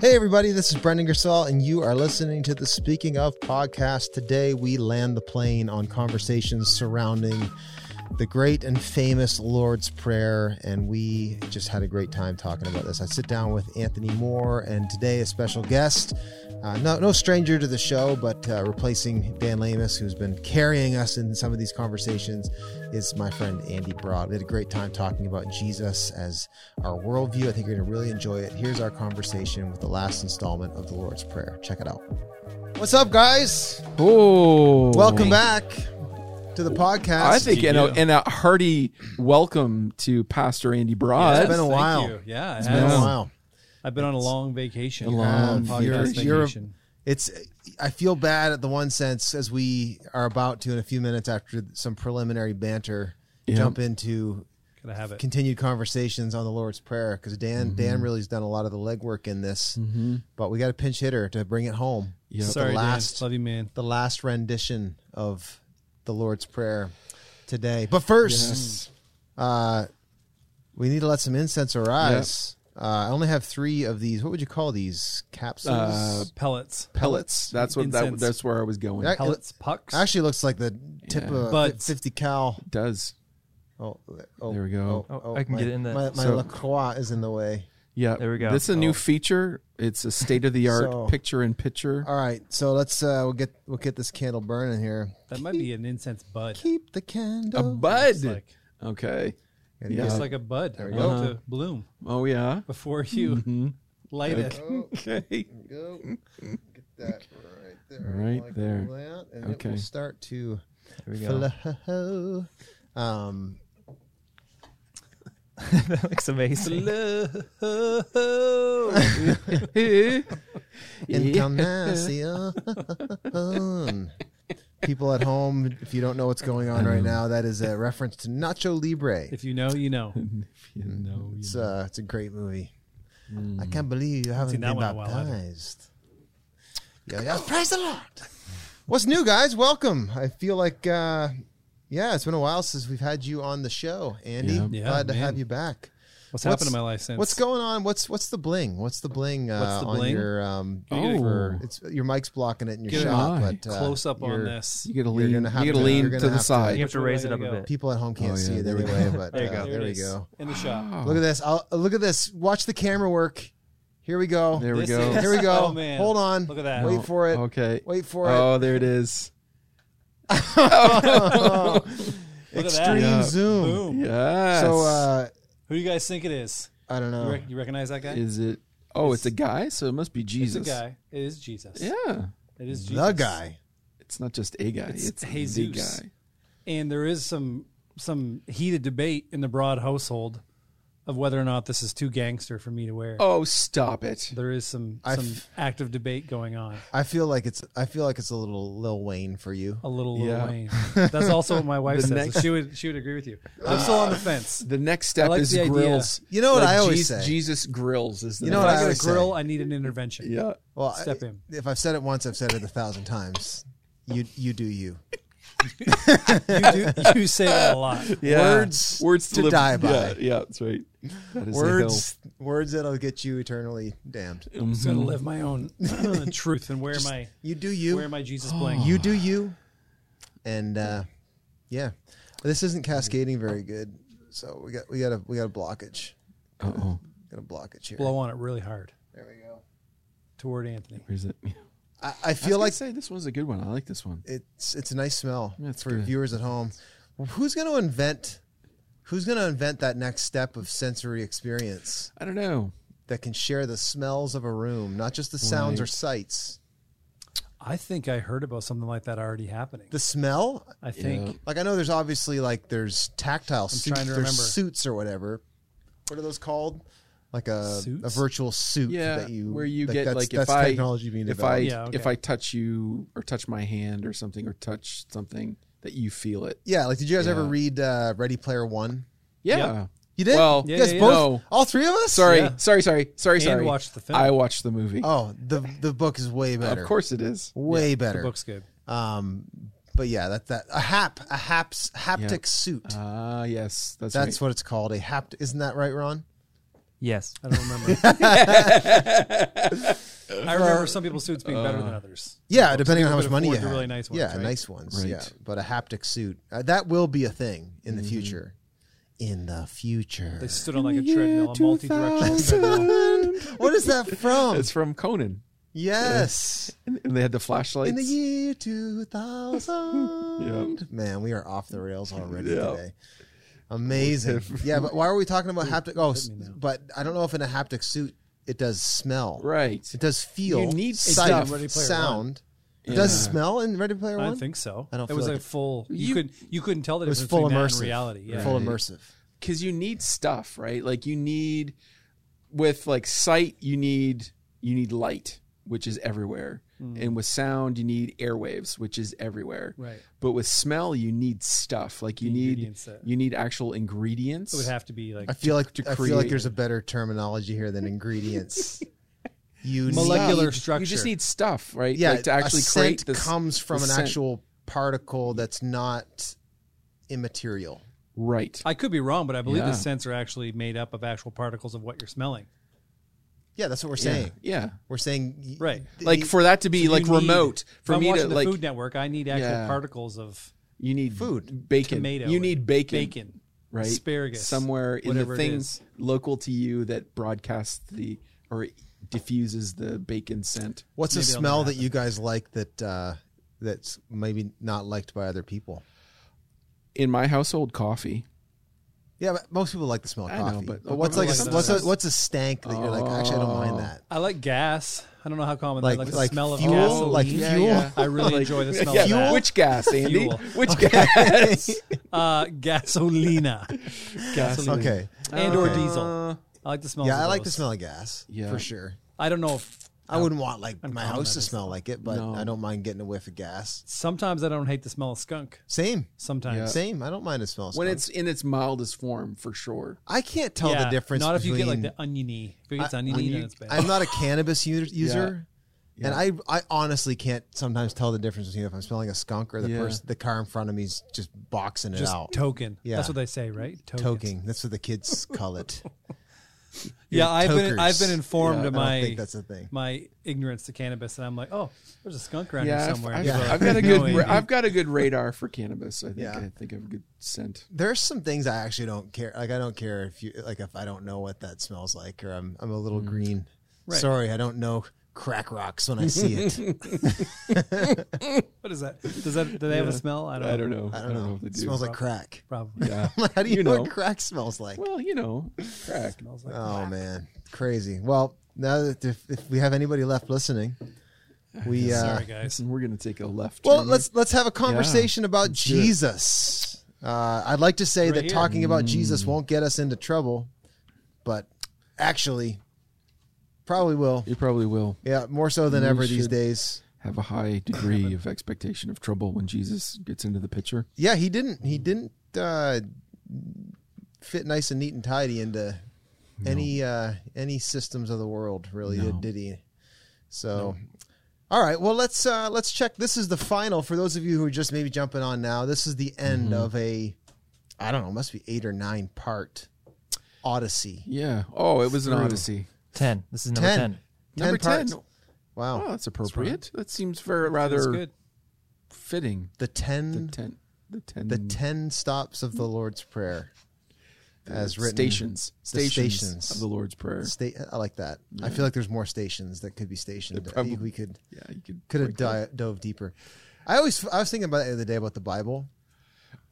Hey, everybody, this is Brendan Gersall, and you are listening to the Speaking of podcast. Today, we land the plane on conversations surrounding the great and famous Lord's Prayer, and we just had a great time talking about this. I sit down with Anthony Moore, and today, a special guest, uh, no, no stranger to the show, but uh, replacing Dan Lamus, who's been carrying us in some of these conversations, is my friend Andy Broad. We had a great time talking about Jesus as our worldview. I think you're going to really enjoy it. Here's our conversation with the last installment of the Lord's Prayer. Check it out. What's up, guys? Oh, Welcome back to the podcast. I think and a, and a hearty welcome to Pastor Andy Broad. It's been a while. Yeah, it it's has. been a while. I've been on a long vacation. A long podcast you're- you're- vacation. It's. I feel bad at the one sense as we are about to in a few minutes after some preliminary banter Yeah. jump into have it. continued conversations on the Lord's Prayer because Dan Mm-hmm. Dan really has done a lot of the legwork in this, but we got a pinch hitter to bring it home. Yep. The Sorry, last- Dan. Love you, man. The last rendition of the Lord's Prayer today. But first, uh, we need to let some incense arise. Uh, I only have three of these. What would you call these capsules? Uh, Pellets. pellets. That's what that, that's where I was going. Yeah. Pellets. Pucks. Actually, looks like the tip Yeah. of a Buds. fifty cal. It does. Oh, oh, There we go. Oh, I can my, get it in there. My, my So- LaCroix is in the way. Yeah. There we go. This is a new Oh. feature. It's a state of the art So- picture in picture. All right, so let's uh, we'll get we'll get this candle burning here. that might be an incense bud. Keep the candle A candle. bud. It's like, Okay. Gotta Yeah. it's like a bud we about go. to bloom Oh yeah. before you Mhm. light it. Okay. go. Get that right there. Right like there. That, and it Okay. will start to There we go. flow. Um, that looks amazing. Encarnacion. People at home, if you don't know what's going on right now, that is a reference to Nacho Libre. If you know, you know. If you know, you It's know. uh, it's a great movie. Mm. I can't believe you haven't been one in a while either. baptized. Yeah, yeah, praise the Lord. What's new, guys? Welcome. I feel like, uh, yeah, it's been a while since we've had you on the show, Andy. Yeah. Yeah, Glad to man. have you back. What's, What's- happened in my life since? What's going on? What's what's the bling? What's the bling? Uh, What's the on bling? your um? Oh. for- it's your mic's blocking it in your Get shot, on. but uh, Close up on this. You gotta You're lean. gonna have you gotta to- lean you're to the have to- side. You have to raise it up a There you go. bit. People at home can't Oh, yeah, see it there we anyway, go. but There you uh, go. there, it we go. In the shop. Oh. Look at this. I'll, look at this. Watch the camera work. Here we go. There we This go. is- Here we go. Oh, man. Hold on. Look at that. Wait for it. Okay. Wait for it. Oh, there it is. Look at Extreme that. Yeah. zoom. Boom. Yes. So uh, Who do you guys think it is? I don't You, know. rec- you recognize that guy? is it? Oh, it's, a guy, so it must be It's Jesus. a guy. It is Jesus. Yeah. It is Jesus. The guy. It's not just a guy. It's It's, the Jesus. guy. and there is some some heated debate in the broad household of whether or not this is too gangster for me to wear. Oh, stop it. There is some I some f- active debate going on. I feel like it's. I feel like it's a little Lil Wayne for you. A little Lil Yeah. Wayne. That's also what my wife The says. next- She would she would agree with you. I'm still on the fence. The next step like is the idea. grills. You know what Like I always Jesus, say? Jesus grills is the You know if what I I get always a grill, say? I need an intervention. Yeah. Well, Step I- in. If I've said it once, I've said it a thousand times. You you do you. You do you say that a lot. Yeah. Words words to live- die by. Yeah, yeah, that's right. That is Words words that'll get you eternally damned. a hill. I'm just gonna Mhm. live my own truth and wear my You do you. wear my Jesus bling. you do you. And uh, yeah, this isn't cascading very good. So we got we got a we got a blockage. Uh-oh. Got a blockage here. blow on it really hard There we go. toward Anthony. Where's it? I, I I feel feel like like say this one's a good one. I like this one. it's it's a nice smell Yeah, it's for good. viewers at home. Who's going to invent? Who's going to invent that next step of sensory experience I don't know. that can share the smells of a room, not just the sounds or sights? I think I heard about something like that already happening. The smell, I think Yeah. like I know there's obviously like there's tactile suits, trying to there's remember. suits or whatever. What are those called? Like a a virtual suit Yeah, that you where you that- get that's, like that's if I technology being if developed. I Yeah, okay. if I touch you or touch my hand or something or touch something that you feel it. yeah, like did you guys ever read uh, Ready Player One? Yeah. You did? Well, you Yeah, guys yeah, both, No. all three of us. Sorry, Yeah. sorry, sorry, sorry, And sorry. watched the film. I watched the movie. Oh, the the book is way better. of course it is. way the better. book's good. Um, but yeah, that that a hap a haps haptic Yeah. suit. Ah, yes, that's That's right. what it's called. A hapt. Isn't that right, Ron? Yes. I don't remember. I remember some people's suits being better than others. Yeah, depending on how much money you afford the have. really nice ones, yeah, right? nice ones. Right. Yeah, but a haptic suit uh, that will be a thing in Mm-hmm. the future. In the future. They stood on like a treadmill, a multi-directional treadmill. what is that from? It's from Conan, yes. and and they had the flashlights. In the year 2000. Man, we are off the rails already Yeah. today. Amazing. yeah, but why are we talking about haptic? Oh, s- but I don't know if in a haptic suit it does smell. right. It does feel. You need sight, stuff. Ready Player sound. It does Yeah. smell in Ready Player One. I don't think so. I don't It feel was like a it- full. You, You- could you couldn't tell the it was full immersive. reality. Yeah. Full immersive. because you need stuff, right? Like you need with like sight, you need you need light, which is everywhere, Mm. and with sound, you need airwaves, which is everywhere. Right. But with smell, you need stuff. Like you need ingredients that- you need actual ingredients. It would have to be like I feel like to I feel like there's a better terminology here than ingredients. you Molecular need, structure. You just need stuff, right? yeah, like to actually a create scent this comes from the an scent. actual particle that's not immaterial. right. I could be wrong, but I believe Yeah. the scents are actually made up of actual particles of what you're smelling. Yeah, that's what we're saying. Yeah. We're saying Right. the- Like for that to be So like you need- remote if for I'm me to watching the like Food Network, I need actual Yeah. particles of you need Food. bacon. tomato. You need bacon. Bacon. right? Asparagus. somewhere in the whatever it thing is. local to you that broadcasts the or diffuses the bacon scent. what's a maybe it'll smell that you guys like that uh, that's maybe not liked by other people? In my household, coffee. Yeah, but most people like the smell of I know, coffee. but- but, what's like like a, what's a what's a stank that you're like actually I don't mind Oh. that. I like gas. I don't know how common Like that. Like the like smell of fuel, gasoline. like fuel. yeah. I really enjoy the smell yeah, of that. Which gas, Andy? Fuel. Which gas? Uh, gasolina Gasoline. Okay. and or Uh, diesel. I like the smell. Yeah, of I like the smell of gas. Yeah. for sure. I don't know if I wouldn't want like my house to smell like it, but No. I don't mind getting a whiff of gas. sometimes I don't hate the smell of skunk. Same, Sometimes. Yeah. same. I don't mind the smell. Of When skunk. it's in its mildest form, for sure. I can't tell Yeah, the difference. Not if you get like between- the oniony. If it gets I- oniony, then onion- it's bad. I'm not a cannabis u- user. Yeah. And I, I honestly can't sometimes tell the difference between if I'm smelling a skunk or the Yeah. person, the car in front of me is just boxing it just out. token. Yeah. That's what they say, right? Tokens. Toking. That's what the kids call it. Yeah, You're I've been. I've been informed Yeah, of I don't my think that's a thing. my ignorance to cannabis, and I'm like, oh, there's a skunk around Yeah, here somewhere. I've, Yeah. I've got a good. Andy." Ra- I've got a good radar for cannabis. I think. Yeah. I think I have a good scent. There's some things I actually don't care. Like I don't care if you like if I don't know what that smells like or I'm I'm a little mm. green. Right. Sorry, I don't know crack rocks when I see it. What is that? Does that do they have a smell? I don't. I don't know. I don't know. if they It do. smells like crack. Probably. Yeah. How do you, You know, know. what crack smells like? Well, you know, crack. Smells like Oh man, crazy. Well, now that if, if we have anybody left listening, we uh, Sorry, guys. and We're gonna take a left. well turn let's let's have a conversation about Let's. Jesus. Uh, I'd like to say Right that here. talking about Jesus Mm. won't get us into trouble, but actually, probably will. You probably will Yeah, more so than We ever these should- days. have a high degree of expectation of trouble when Jesus gets into the picture. Yeah, he didn't. He didn't uh, fit nice and neat and tidy into any uh, any systems of the world. Really, No. did, did he? So, all right. Well, let's uh, let's check. This is the final for those of you who are just maybe jumping on now. This is the end Mm-hmm. of a, I don't know, must be eight or nine part Odyssey. Yeah. Oh, it was an odyssey. Ten. This is number Ten. ten. Number ten. parts. Wow, Oh, that's appropriate. that seems very rather good. fitting. the The ten ten. The ten. the ten stops of the Lord's Prayer, as written stations. the Stations, stations. of the Lord's prayer. State. I like that. I feel like there's more stations that could be stationed. There probably- we could Yeah, you could could have break di- dove deeper. I always I was thinking about it the other day about the Bible.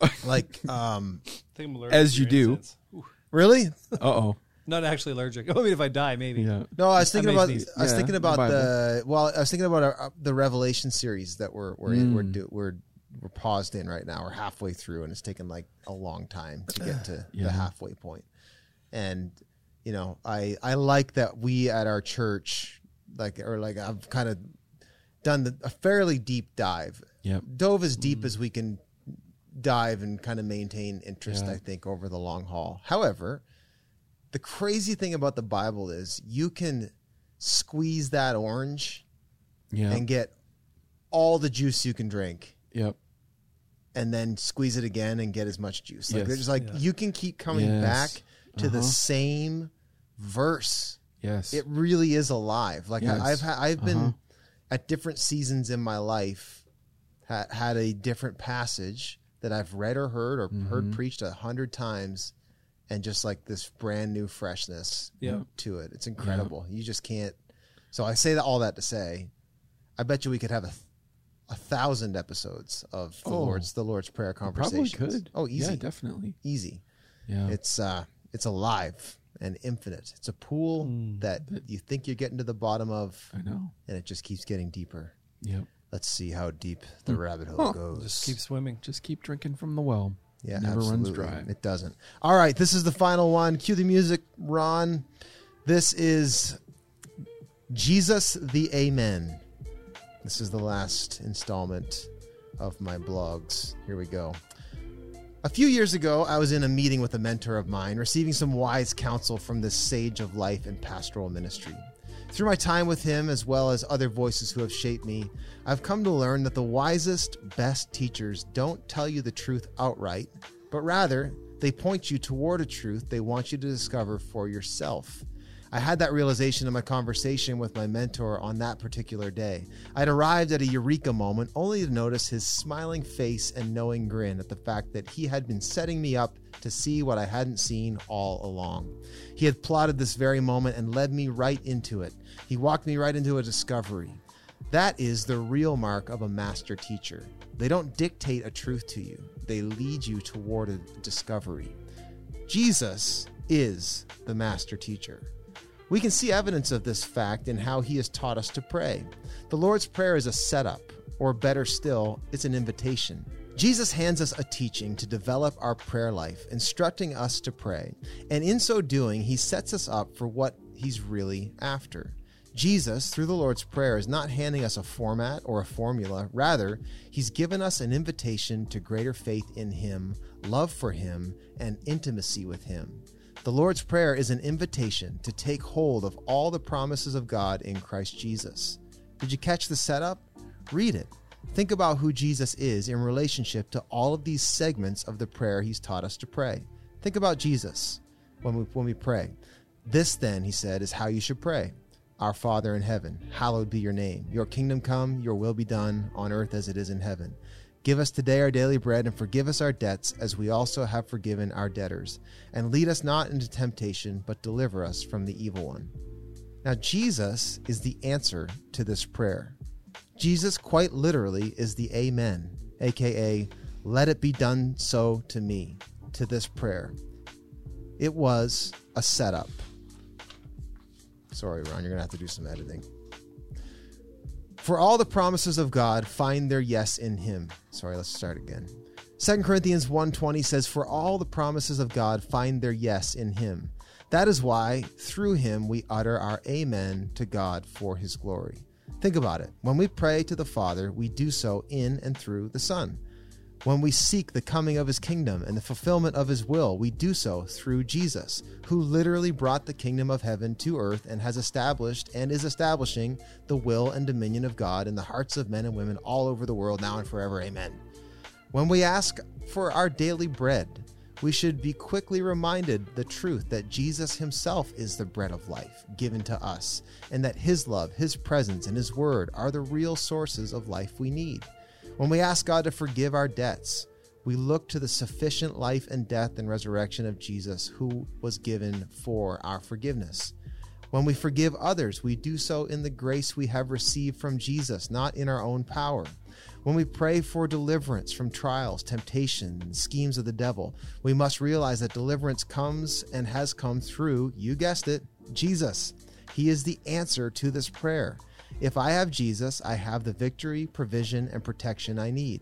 like, um, I think I'm allergic As to you your do. incense. Ooh. Uh really? oh. Not actually allergic. I mean, if I die, maybe. Yeah. No, I was thinking about. me- I was yeah, thinking the about Bible. the. Well, I was thinking about our, uh, the Revelation series that we're we're in, we're, Mm. do, we're we're paused in right now. We're halfway through, and it's taken like a long time to get to Yeah. the halfway point. And you know, I I like that we at our church, like or like I've kind of done the, a fairly deep dive Yep. dove as deep as we can dive and kind of maintain interest, Yeah. I think, over the long haul. However, the crazy thing about the Bible is you can squeeze that orange Yeah. and get all the juice you can drink yep. and then squeeze it again and get as much juice. Like Yes. there's like Yeah. you can keep coming Yes. back to the Uh-huh. same verse Yes. it really is alive. Like Yes. I, I've ha- I've been Uh-huh. at different seasons in my life ha- had a different passage that I've read or heard or Mm-hmm. heard preached a hundred times, and just like this brand new freshness Yeah. to it. It's incredible. You just can't. So I say that all that to say, I bet you we could have a a thousand episodes of the Oh. Lord's the Lord's prayer conversation. Probably could. Oh, easy, Yeah, definitely. easy. Yeah. It's uh, it's alive and infinite. It's a pool Hmm. that you think you're getting to the bottom of, I know. and it just keeps getting deeper. Yep. Let's see how deep the Hmm. rabbit hole goes. Just keep swimming. Just keep drinking from the well. Yeah, Never absolutely. runs dry. It doesn't. All right, this is the final one. Cue the music, Ron. This is Jesus the Amen. This is the last installment of my blogs. Here we go. A few years ago, I was in a meeting with a mentor of mine, receiving some wise counsel from this sage of life and pastoral ministry. Through my time with him, as well as other voices who have shaped me, I've come to learn that the wisest, best teachers don't tell you the truth outright, but rather, they point you toward a truth they want you to discover for yourself. I had that realization in my conversation with my mentor on that particular day. I'd arrived at a eureka moment only to notice his smiling face and knowing grin at the fact that he had been setting me up to see what I hadn't seen all along. He had plotted this very moment and led me right into it. He walked me right into a discovery. That is the real mark of a master teacher. They don't dictate a truth to you, they lead you toward a discovery. Jesus is the master teacher. We can see evidence of this fact in how he has taught us to pray. The Lord's Prayer is a setup, or better still, it's an invitation. Jesus hands us a teaching to develop our prayer life, instructing us to pray, and in so doing, he sets us up for what he's really after. Jesus, through the Lord's Prayer, is not handing us a format or a formula. Rather, he's given us an invitation to greater faith in him, love for him, and intimacy with him. The Lord's Prayer is an invitation to take hold of all the promises of God in Christ Jesus. Did you catch the setup? Read it. Think about who Jesus is in relationship to all of these segments of the prayer he's taught us to pray. Think about Jesus when we, when we pray. This, then, he said, is how you should pray. Our Father in heaven, hallowed be your name. Your kingdom come, your will be done, on earth as it is in heaven. Give us today our daily bread, and forgive us our debts, as we also have forgiven our debtors. And lead us not into temptation, but deliver us from the evil one. Now, Jesus is the answer to this prayer. Jesus, quite literally, is the Amen, aka, let it be done so to me, to this prayer. It was a setup. Sorry, Ron, you're going to have to do some editing. For all the promises of God find their yes in him. Sorry, let's start again. 2 Corinthians 1:20 says for all the promises of God find their yes in him. That is why through him we utter our amen to God for his glory. Think about it. When we pray to the Father, we do so in and through the Son. When we seek the coming of his kingdom and the fulfillment of his will, we do so through Jesus, who literally brought the kingdom of heaven to earth and has established and is establishing the will and dominion of God in the hearts of men and women all over the world now and forever. Amen. When we ask for our daily bread, we should be quickly reminded the truth that Jesus himself is the bread of life given to us, and that his love, his presence, and his word are the real sources of life we need. When we ask God to forgive our debts, we look to the sufficient life and death and resurrection of Jesus, who was given for our forgiveness. When we forgive others, we do so in the grace we have received from Jesus, not in our own power. When we pray for deliverance from trials, temptation, and schemes of the devil, we must realize that deliverance comes and has come through, you guessed it, Jesus. He is the answer to this prayer. If I have Jesus, I have the victory, provision, and protection I need.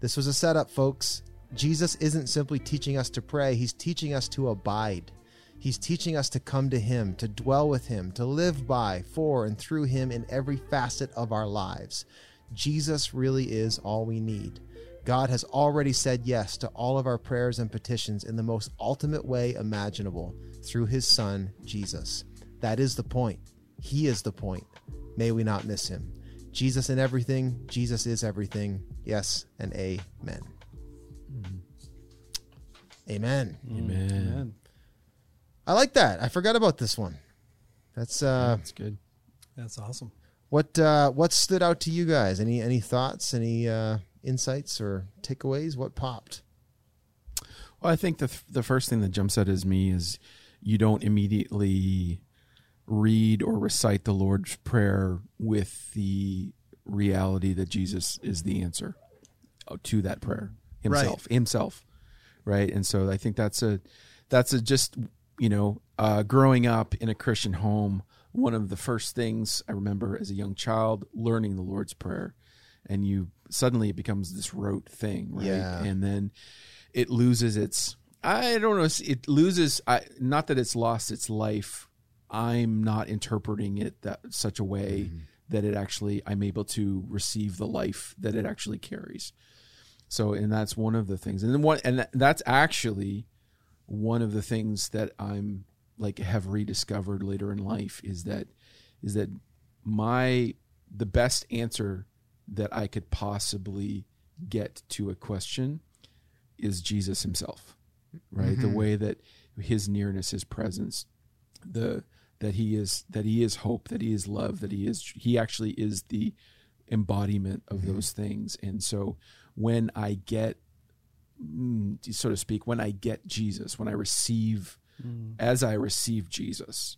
This was a setup, folks. Jesus isn't simply teaching us to pray, he's teaching us to abide. He's teaching us to come to Him, to dwell with Him, to live by, for, and through Him in every facet of our lives. Jesus really is all we need. God has already said yes to all of our prayers and petitions in the most ultimate way imaginable through His Son, Jesus. That is the point. He is the point. May we not miss Him. Jesus in everything, Jesus is everything. Yes, and amen. Amen. Amen. Amen. I like that. I forgot about this one. That's uh, That's good. That's awesome. what uh, what stood out to you guys? Any any thoughts? Any uh, insights or takeaways? What popped? Well, I think the the first thing that jumps out as me is you don't immediately read or recite the Lord's prayer with the reality that Jesus is the answer uh, to that prayer himself himself right? And so I think that's a that's a just you know uh, growing up in a Christian home one of the first things I remember as a young child learning the Lord's prayer and you suddenly it becomes this rote thing right? Yeah. and then it loses its I don't know it loses I not that it's lost its life I'm not interpreting it that such a way mm-hmm. that it actually I'm able to receive the life that it actually carries so and that's one of the things and then one and that's actually one of the things that I'm like have rediscovered later in life is that is that my the best answer that I could possibly get to a question is Jesus himself. Right? The mm-hmm. way that his nearness, his presence, the that he is that he is hope, that he is love, that he is he actually is the embodiment of those things. And so when I get mm, so to speak, when I get Jesus, when I receive as I receive Jesus,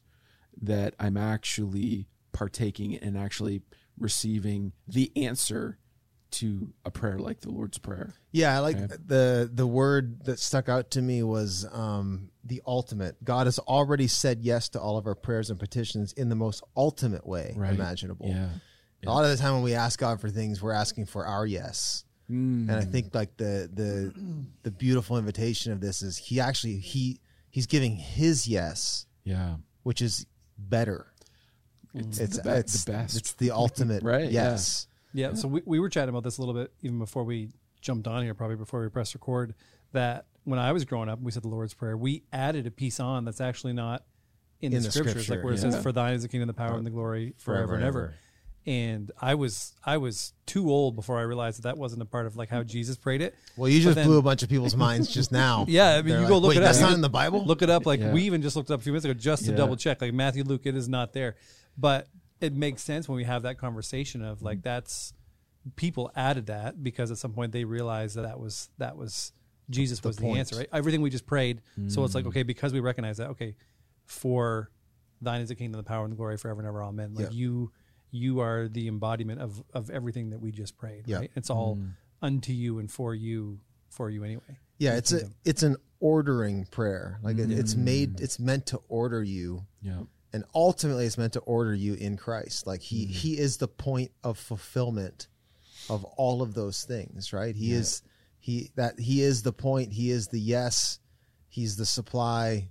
that I'm actually partaking and actually receiving the answer to a prayer like the Lord's Prayer. Yeah, I like Okay. the the word that stuck out to me was um, the ultimate. God has already said yes to all of our prayers and petitions in the most ultimate way Right. imaginable. Yeah. A lot of the time when we ask God for things, we're asking for our yes. And I think like the the the beautiful invitation of this is he actually he he's giving his yes, Yeah. which is better. It's, It's the, be- it's the best. It's the ultimate Right, yeah. Yeah, so we, we were chatting about this a little bit even before we jumped on here, probably before we pressed record. That when I was growing up, we said the Lord's Prayer. We added a piece on that's actually not in, In the, the scriptures, scripture, like where it yeah. says, "For thine is the kingdom, the power, and the glory, forever, Forever and ever." And I was I was too old before I realized that that wasn't a part of like how Jesus prayed it. Well, you just then- blew a bunch of people's minds just now. Yeah, I mean, They're you go like, look Wait, it up. That's not in the Bible. Look it up. Like Yeah. we even just looked up a few minutes ago just to Yeah. double check. Like Matthew, Luke, it is not there. But it makes sense when we have that conversation of Mm-hmm. like that's people added that because at some point they realized that that was that was Jesus was the point. answer. Right? Everything we just prayed. So Mm. it's like okay, because we recognize that. Okay, for thine is the kingdom, the power, and the glory forever and ever. Amen. Like Yep. you, you are the embodiment of of everything that we just prayed. Yep. Right? It's all unto you and for you, for you anyway. Yeah, it's a it's an ordering prayer. Like it, it's Mm. made it's meant to order you yeah. And ultimately it's meant to order you in Christ. Like he Mm-hmm. he is the point of fulfillment of all of those things, right? He is he that he is the point, he is the yes, he's the supply.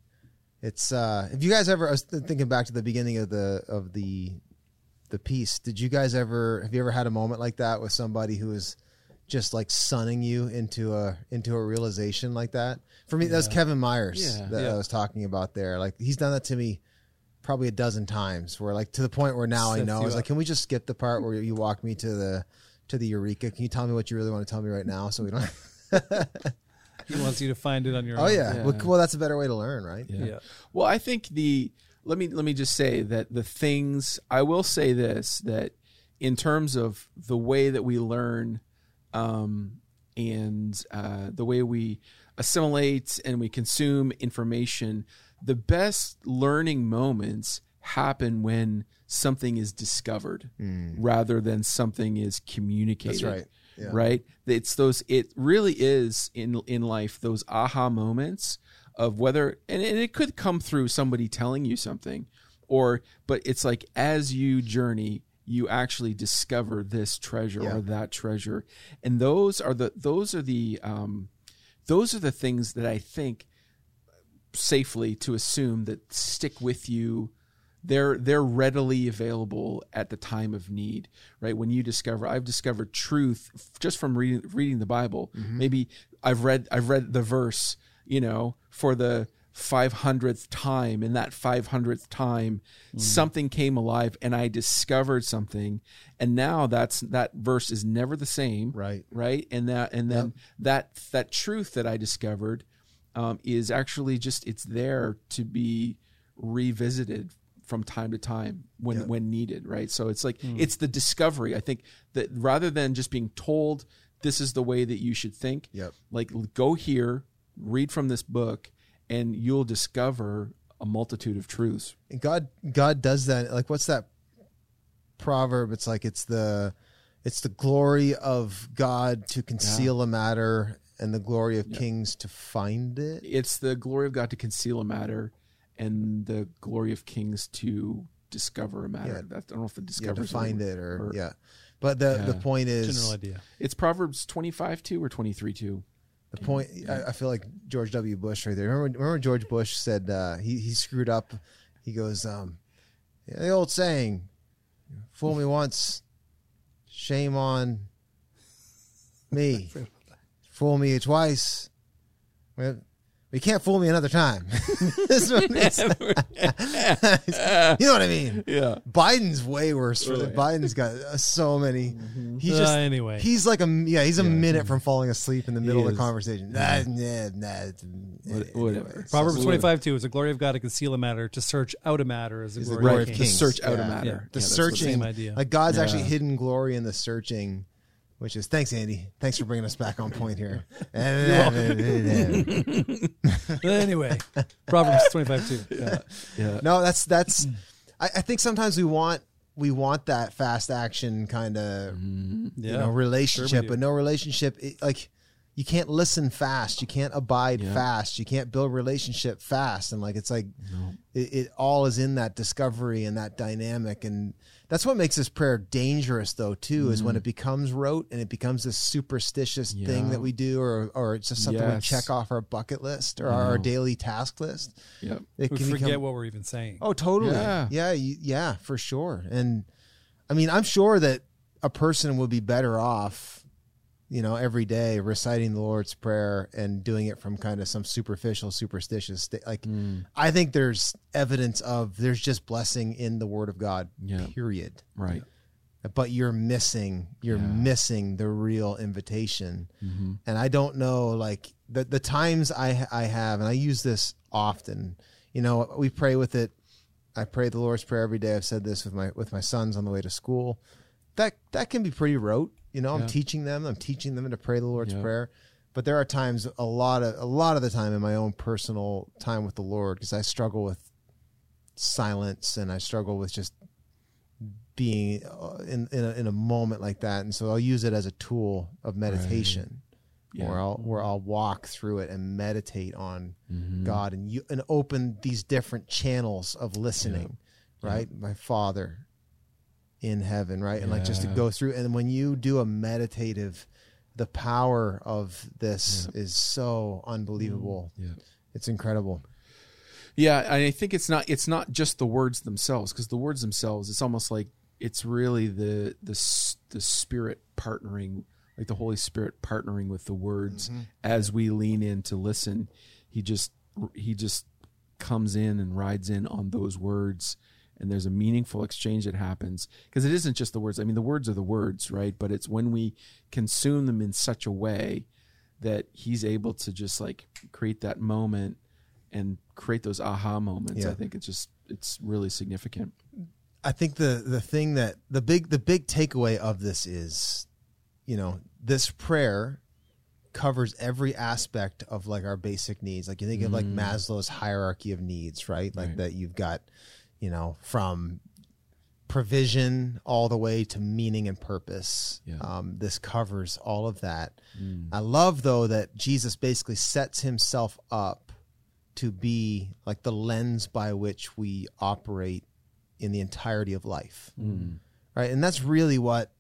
It's uh if you guys ever I was thinking back to the beginning of the of the the piece, did you guys ever have you ever had a moment like that with somebody who is just like sunning you into a into a realization like that? For me, that was Kevin Myers Yeah. that Yeah. I was talking about there. Like he's done that to me probably a dozen times where like to the point where now I know I you was like, can we just skip the part where you walk me to the to the eureka? Can you tell me what you really want to tell me right now so we don't He wants you to find it on your Oh own. yeah. Yeah. Well, well that's a better way to learn, right? Yeah. Yeah. Well, I think the let me let me just say that the things I will say this that in terms of the way that we learn um, and uh, the way we assimilate and we consume information, the best learning moments happen when something is discovered rather than something is communicated. That's right. Yeah. right it's those it really is in in life those aha moments of whether and, and it could come through somebody telling you something or but it's like as you journey you actually discover this treasure Yeah. or that treasure and those are the those are the um those are the things that i think safely to assume that stick with you they're they're readily available at the time of need right? When you discover i've discovered truth just from reading reading the bible. Mm-hmm. Maybe i've read i've read the verse you know for the 500th time. In that 500th time mm. something came alive and i discovered something. And now that's that verse is never the same Right. right? And that and then that that truth that i discovered um, is actually just it's there to be revisited from time to time when Yeah. when needed, right? So it's like it's the discovery. I think that rather than just being told this is the way that you should think, Yep. like go here, read from this book, and you'll discover a multitude of truths. And God God does that. Like what's that proverb? It's like it's the it's the glory of God to conceal a matter and the glory of kings to find it. It's the glory of God to conceal a matter, and the glory of kings to discover a matter. Yeah. I don't know if the Yeah, discover to is the right find it or, or- yeah. But the the point is General idea. It's Proverbs twenty five two or twenty three two. The point, I, I feel like George W. Bush right there. Remember, remember George Bush said uh, he he screwed up. He goes, um, yeah, the old saying, "Fool me once, shame on me. Fool me twice, well, you can't fool me another time." This one is- you know what I mean? Yeah. Biden's way worse. For the. Biden's got uh, so many. He's Uh, just anyway. He's like a yeah. He's a minute from falling asleep in the middle of the is. conversation. Nah, nah, nah, What- whatever. anyways. Proverbs So- 25 2 is the glory of God to conceal a matter, to search out a matter is the Is the glory, glory of of kings. kings. search out a matter. Yeah. Yeah, the that's searching, Same idea. like God's Yeah. actually hidden glory in the searching, which is thanks, Andy. Thanks for bringing us back on point here. anyway, Proverbs 25 2. Yeah. Yeah. no, that's that's. I, I think sometimes we want we want that fast action kind of Yeah. you know relationship, do. but no relationship. It, like you can't listen fast, you can't abide Yeah. fast, you can't build relationship fast, and like it's like it, it all is in that discovery and that dynamic, and that's what makes this prayer dangerous, though, too, is when it becomes rote and it becomes this superstitious thing Mm. That we do, or or it's just something we check off our bucket list or our daily task list. Yep. It We can forget become- what we're even saying. Oh, totally. Yeah. Yeah. Yeah. yeah, for sure. And I mean, I'm sure that a person would be better off, you know, every day reciting the Lord's Prayer and doing it from kind of some superficial, superstitious state. Like, Mm. I think there's evidence of there's just blessing in the Word of God, Yeah. period. Right. But you're missing, you're Yeah. missing the real invitation hmm and I don't know like the the times I I have, and I use this often. You know, we pray with it. I pray the Lord's Prayer every day. I've said this with my with my sons on the way to school. That that can be pretty rote. You know, I'm Yeah. teaching them. I'm teaching them to pray the Lord's Yeah. Prayer. But there are times, a lot of a lot of the time in my own personal time with the Lord, because I struggle with silence and I struggle with just being uh, in in a, in a moment like that. And so I'll use it as a tool of meditation Yeah. where I'll where I'll walk through it and meditate on Mhm. God and you and open these different channels of listening, right? My Father in heaven, right? And like just to go through and when you do a meditative the power of this is so unbelievable. Mm. Yeah. It's incredible. Yeah, and I think it's not it's not just the words themselves because the words themselves it's almost like it's really the the the spirit partnering like the Holy Spirit partnering with the words mm-hmm. as we lean in to listen. He just he just comes in and rides in on those words and there's a meaningful exchange that happens because it isn't just the words. I mean the words are the words, right? But it's when we consume them in such a way that he's able to just like create that moment and create those aha moments. Yeah. I think it's just it's really significant. I think the the thing that the big the big takeaway of this is, you know, this prayer covers every aspect of like our basic needs. Like you think of like mm-hmm. Maslow's hierarchy of needs, right? Like Right. that you've got, you know, from provision all the way to meaning and purpose. Yeah. Um, this covers all of that. I love though that Jesus basically sets himself up to be like the lens by which we operate in the entirety of life. Right? And that's really what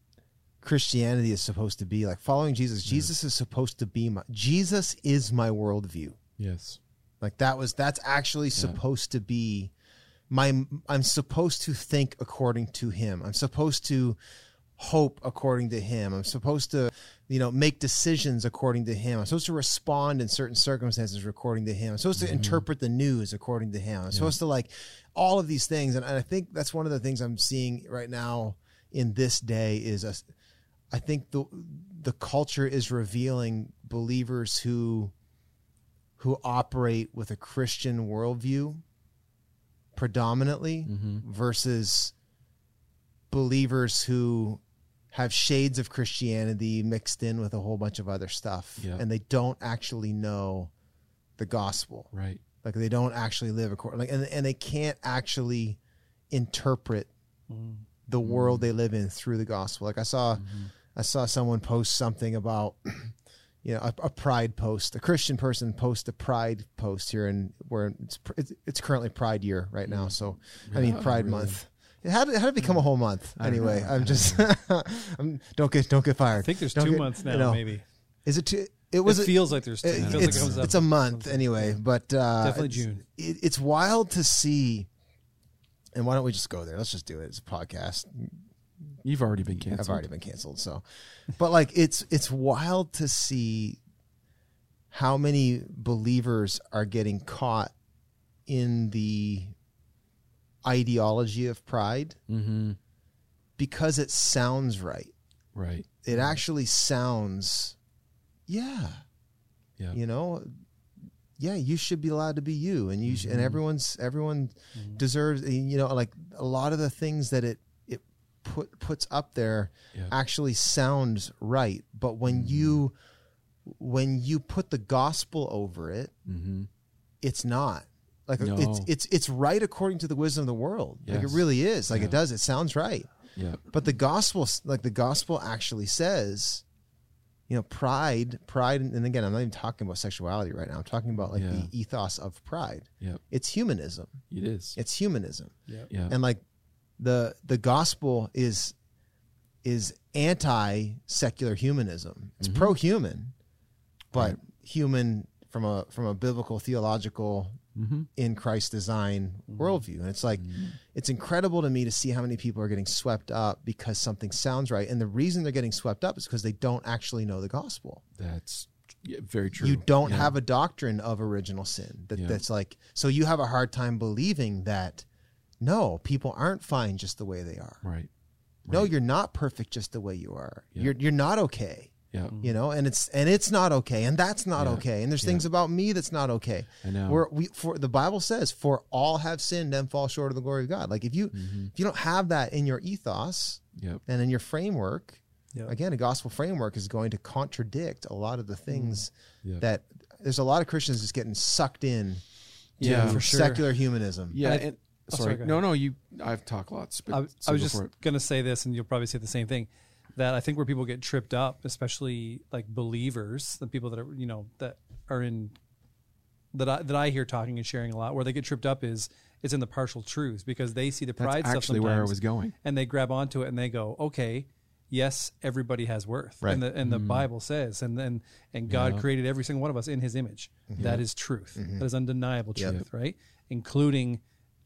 Christianity is supposed to be like following Jesus. Jesus is supposed to be my Jesus is my worldview. Yes. Like that was that's actually supposed to be my I'm supposed to think according to him. I'm supposed to hope according to him. I'm supposed to, you know, make decisions according to him. I'm supposed to respond in certain circumstances according to him. I'm supposed to mm-hmm. interpret the news according to him. I'm supposed to like all of these things and I think that's one of the things I'm seeing right now in this day is a I think the the culture is revealing believers who who operate with a Christian worldview predominantly mm-hmm. versus believers who have shades of Christianity mixed in with a whole bunch of other stuff Yeah. and they don't actually know the gospel. Right. Like they don't actually live according like and and they can't actually interpret mm. the world mm. they live in through the gospel. Like I saw mm-hmm. I saw someone post something about you know a, a pride post. A Christian person post a pride post here and where it's it's, it's currently pride year right now. So I mean pride really? month. How did, how did it become a whole month? Anyway. I'm just I'm, don't get don't get fired. I think there's Don't two get- months now, you know, maybe. Is it two? It was it feels like there's two. It it- feels like it it's comes up. it's a month anyway, but uh, Definitely it's- June. It, it's wild to see. And why don't we just go there? Let's just do it. It's a podcast. You've already been canceled. I've already been canceled. So, but like it's it's wild to see how many believers are getting caught in the ideology of pride Mm-hmm. because it sounds right. Right. It actually sounds, yeah, Yeah. you know, yeah, you should be allowed to be you, and you sh- and everyone's everyone deserves. You know, like a lot of the things that it put puts up there Yeah. actually sounds right, but when you when you put the gospel over it, Mm-hmm. it's not. Like No. it's it's it's right according to the wisdom of the world. Like it really is. Like Yeah. it does. It sounds right. Yeah. But the gospel, like the gospel, actually says, you know, pride, pride, and again, I'm not even talking about sexuality right now. I'm talking about like Yeah. the ethos of pride. Yeah. It's humanism. It is. It's humanism, Yeah. Yeah. and like the the gospel is is anti secular humanism. It's pro human, but Mm-hmm. Right. human from a from a biblical theological mm-hmm. in Christ design worldview. And it's like, it's incredible to me to see how many people are getting swept up because something sounds right. And the reason they're getting swept up is because they don't actually know the gospel. That's yeah, very true. You don't Yeah. have a doctrine of original sin that, Yeah. that's like, so you have a hard time believing that no, people aren't fine just the way they are. right. No, you're not perfect just the way you are. Yeah. You're, you're not okay. Yeah. You know, and it's and it's not okay, and that's not Yeah. okay, and there's Yeah. things about me that's not okay. I know. We're, we for the Bible says, "For all have sinned and fall short of the glory of God." Like if you Mm-hmm. if you don't have that in your ethos Yep. and in your framework, Yeah. again, a gospel framework is going to contradict a lot of the things Mm. Yeah. that there's a lot of Christians just getting sucked in Yeah, for sure. secular humanism. Yeah. And, sorry. sorry, no, no. You. I've talked lots. But I, was- so I was just it. going to say this, and you'll probably say the same thing. That I think where people get tripped up, especially like believers, the people that are you know that are in that I that I hear talking and sharing a lot, where they get tripped up is it's in the partial truths because they see the That's pride stuff actually where I sometimes, was going. and they grab onto it and they go, okay, yes, everybody has worth, Right. and the and the Bible says, and then and God Mm-hmm. Yeah. created every single one of us in His image. That is truth. Mm-hmm. That is undeniable Yep. truth, right? Including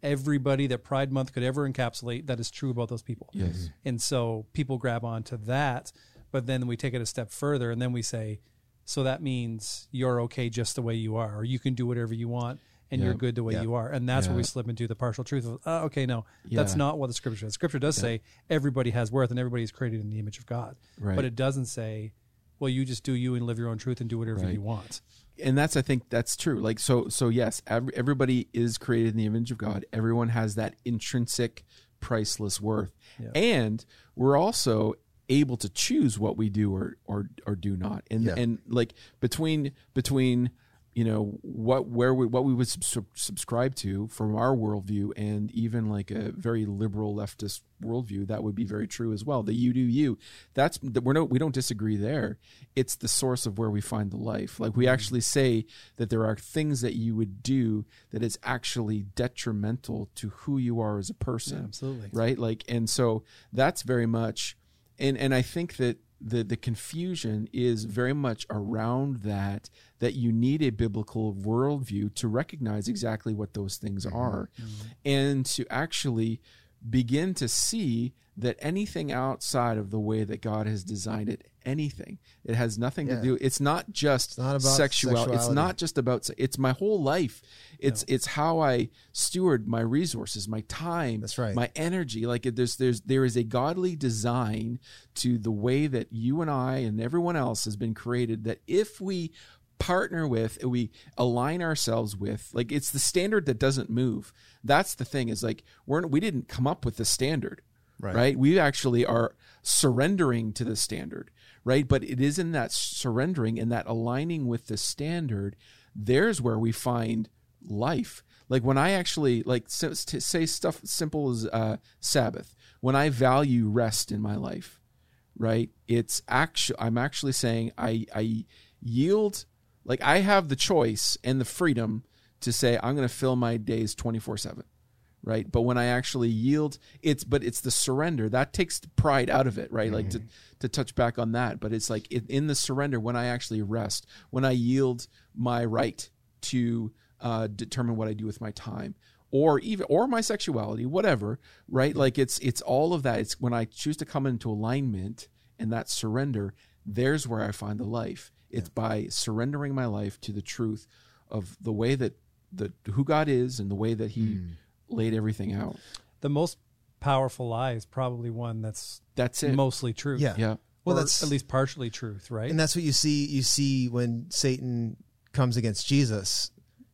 everybody that Pride Month could ever encapsulate. That is true about those people. Yes. And so people grab onto that, but then we take it a step further and then we say, so that means you're okay just the way you are, or you can do whatever you want and you're good the way Yeah. you are. And that's where we slip into the partial truth of, uh, okay, no, that's not what the scripture says. Scripture does say everybody has worth and everybody is created in the image of God. Right. But it doesn't say, well, you just do you and live your own truth and do whatever Right. you want. And that's I think that's true. Like so so yes, every, everybody is created in the image of God. Everyone has that intrinsic priceless worth. Yeah. And we're also able to choose what we do or or or do not. And Yeah. and like between between you know what where we what we would sub- subscribe to from our worldview and even like a very liberal leftist worldview that would be very true as well. The you do you. That's that we're no we don't disagree there. It's the source of where we find the life. Like we mm-hmm. actually say that there are things that you would do that is actually detrimental to who you are as a person. Absolutely. right? Like and so that's very much and and i think that the the confusion is very much around that that you need a biblical worldview to recognize exactly what those things mm-hmm. are mm-hmm. and to actually begin to see that anything outside of the way that God has designed it, anything, it has nothing Yeah. to do. It's not just not about sexuality. It's not just about. It's my whole life. It's it's how I steward my resources, my time, That's right. my energy. Like there's there's there is a godly design to the way that you and I and everyone else has been created. That if we partner with, we align ourselves with, like it's the standard that doesn't move. That's the thing is like we're we didn't come up with the standard, Right. right? We actually are surrendering to the standard, right? But it is in that surrendering and that aligning with the standard. There's where we find life. Like when I actually like say stuff simple as uh, Sabbath. When I value rest in my life, right? It's actually I'm actually saying I I yield like I have the choice and the freedom to say I'm going to fill my days 24/7 right? But when i actually yield it's but it's the surrender. That takes the pride out of it right? Like to to touch back on that. But it's like in, in the surrender when i actually rest when i yield my right to uh, determine what i do with my time or even or my sexuality whatever right? Like it's it's all of that. It's when i choose to come into alignment and that surrender there's where i find the life it's by surrendering my life to the truth of the way that the who god is and the way that he hmm. laid everything out The most powerful lie is probably one that's that's it mostly truth. Yeah. yeah Well, Or that's at least partially truth, right? and that's what you see. You see when Satan comes against Jesus,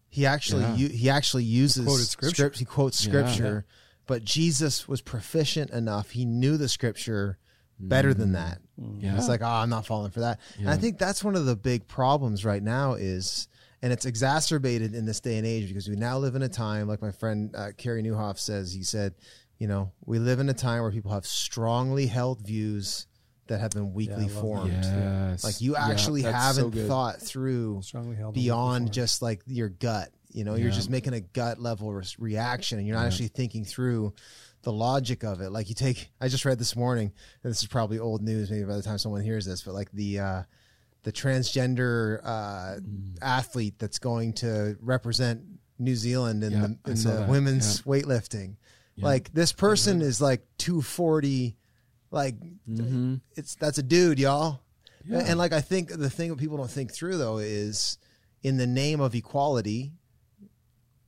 he actually Yeah. u- he actually uses Quoted scripture. script- He quotes Yeah. scripture, but Jesus was proficient enough. He knew the scripture hmm. better than that. Yeah It's like, oh, I'm not falling for that. And I think that's one of the big problems right now is, and it's exacerbated in this day and age because we now live in a time, like my friend uh, Carey Nieuwhof says, he said, you know, we live in a time where people have strongly held views that have been weakly I love that. formed. yes Like you actually that's so haven't good. thought through beyond just like your gut. You know, you're just making a gut level re- reaction, and you're not Yeah. actually thinking through the logic of it. Like you take, I just read this morning. And this is probably old news, maybe by the time someone hears this, but like the uh, the transgender uh, Mm. athlete that's going to represent New Zealand in Yeah, the in the women's weightlifting. Yeah. Like this person is like 240. Like hmm it's that's a dude, y'all. Yeah. And like I think the thing that people don't think through though is in the name of equality,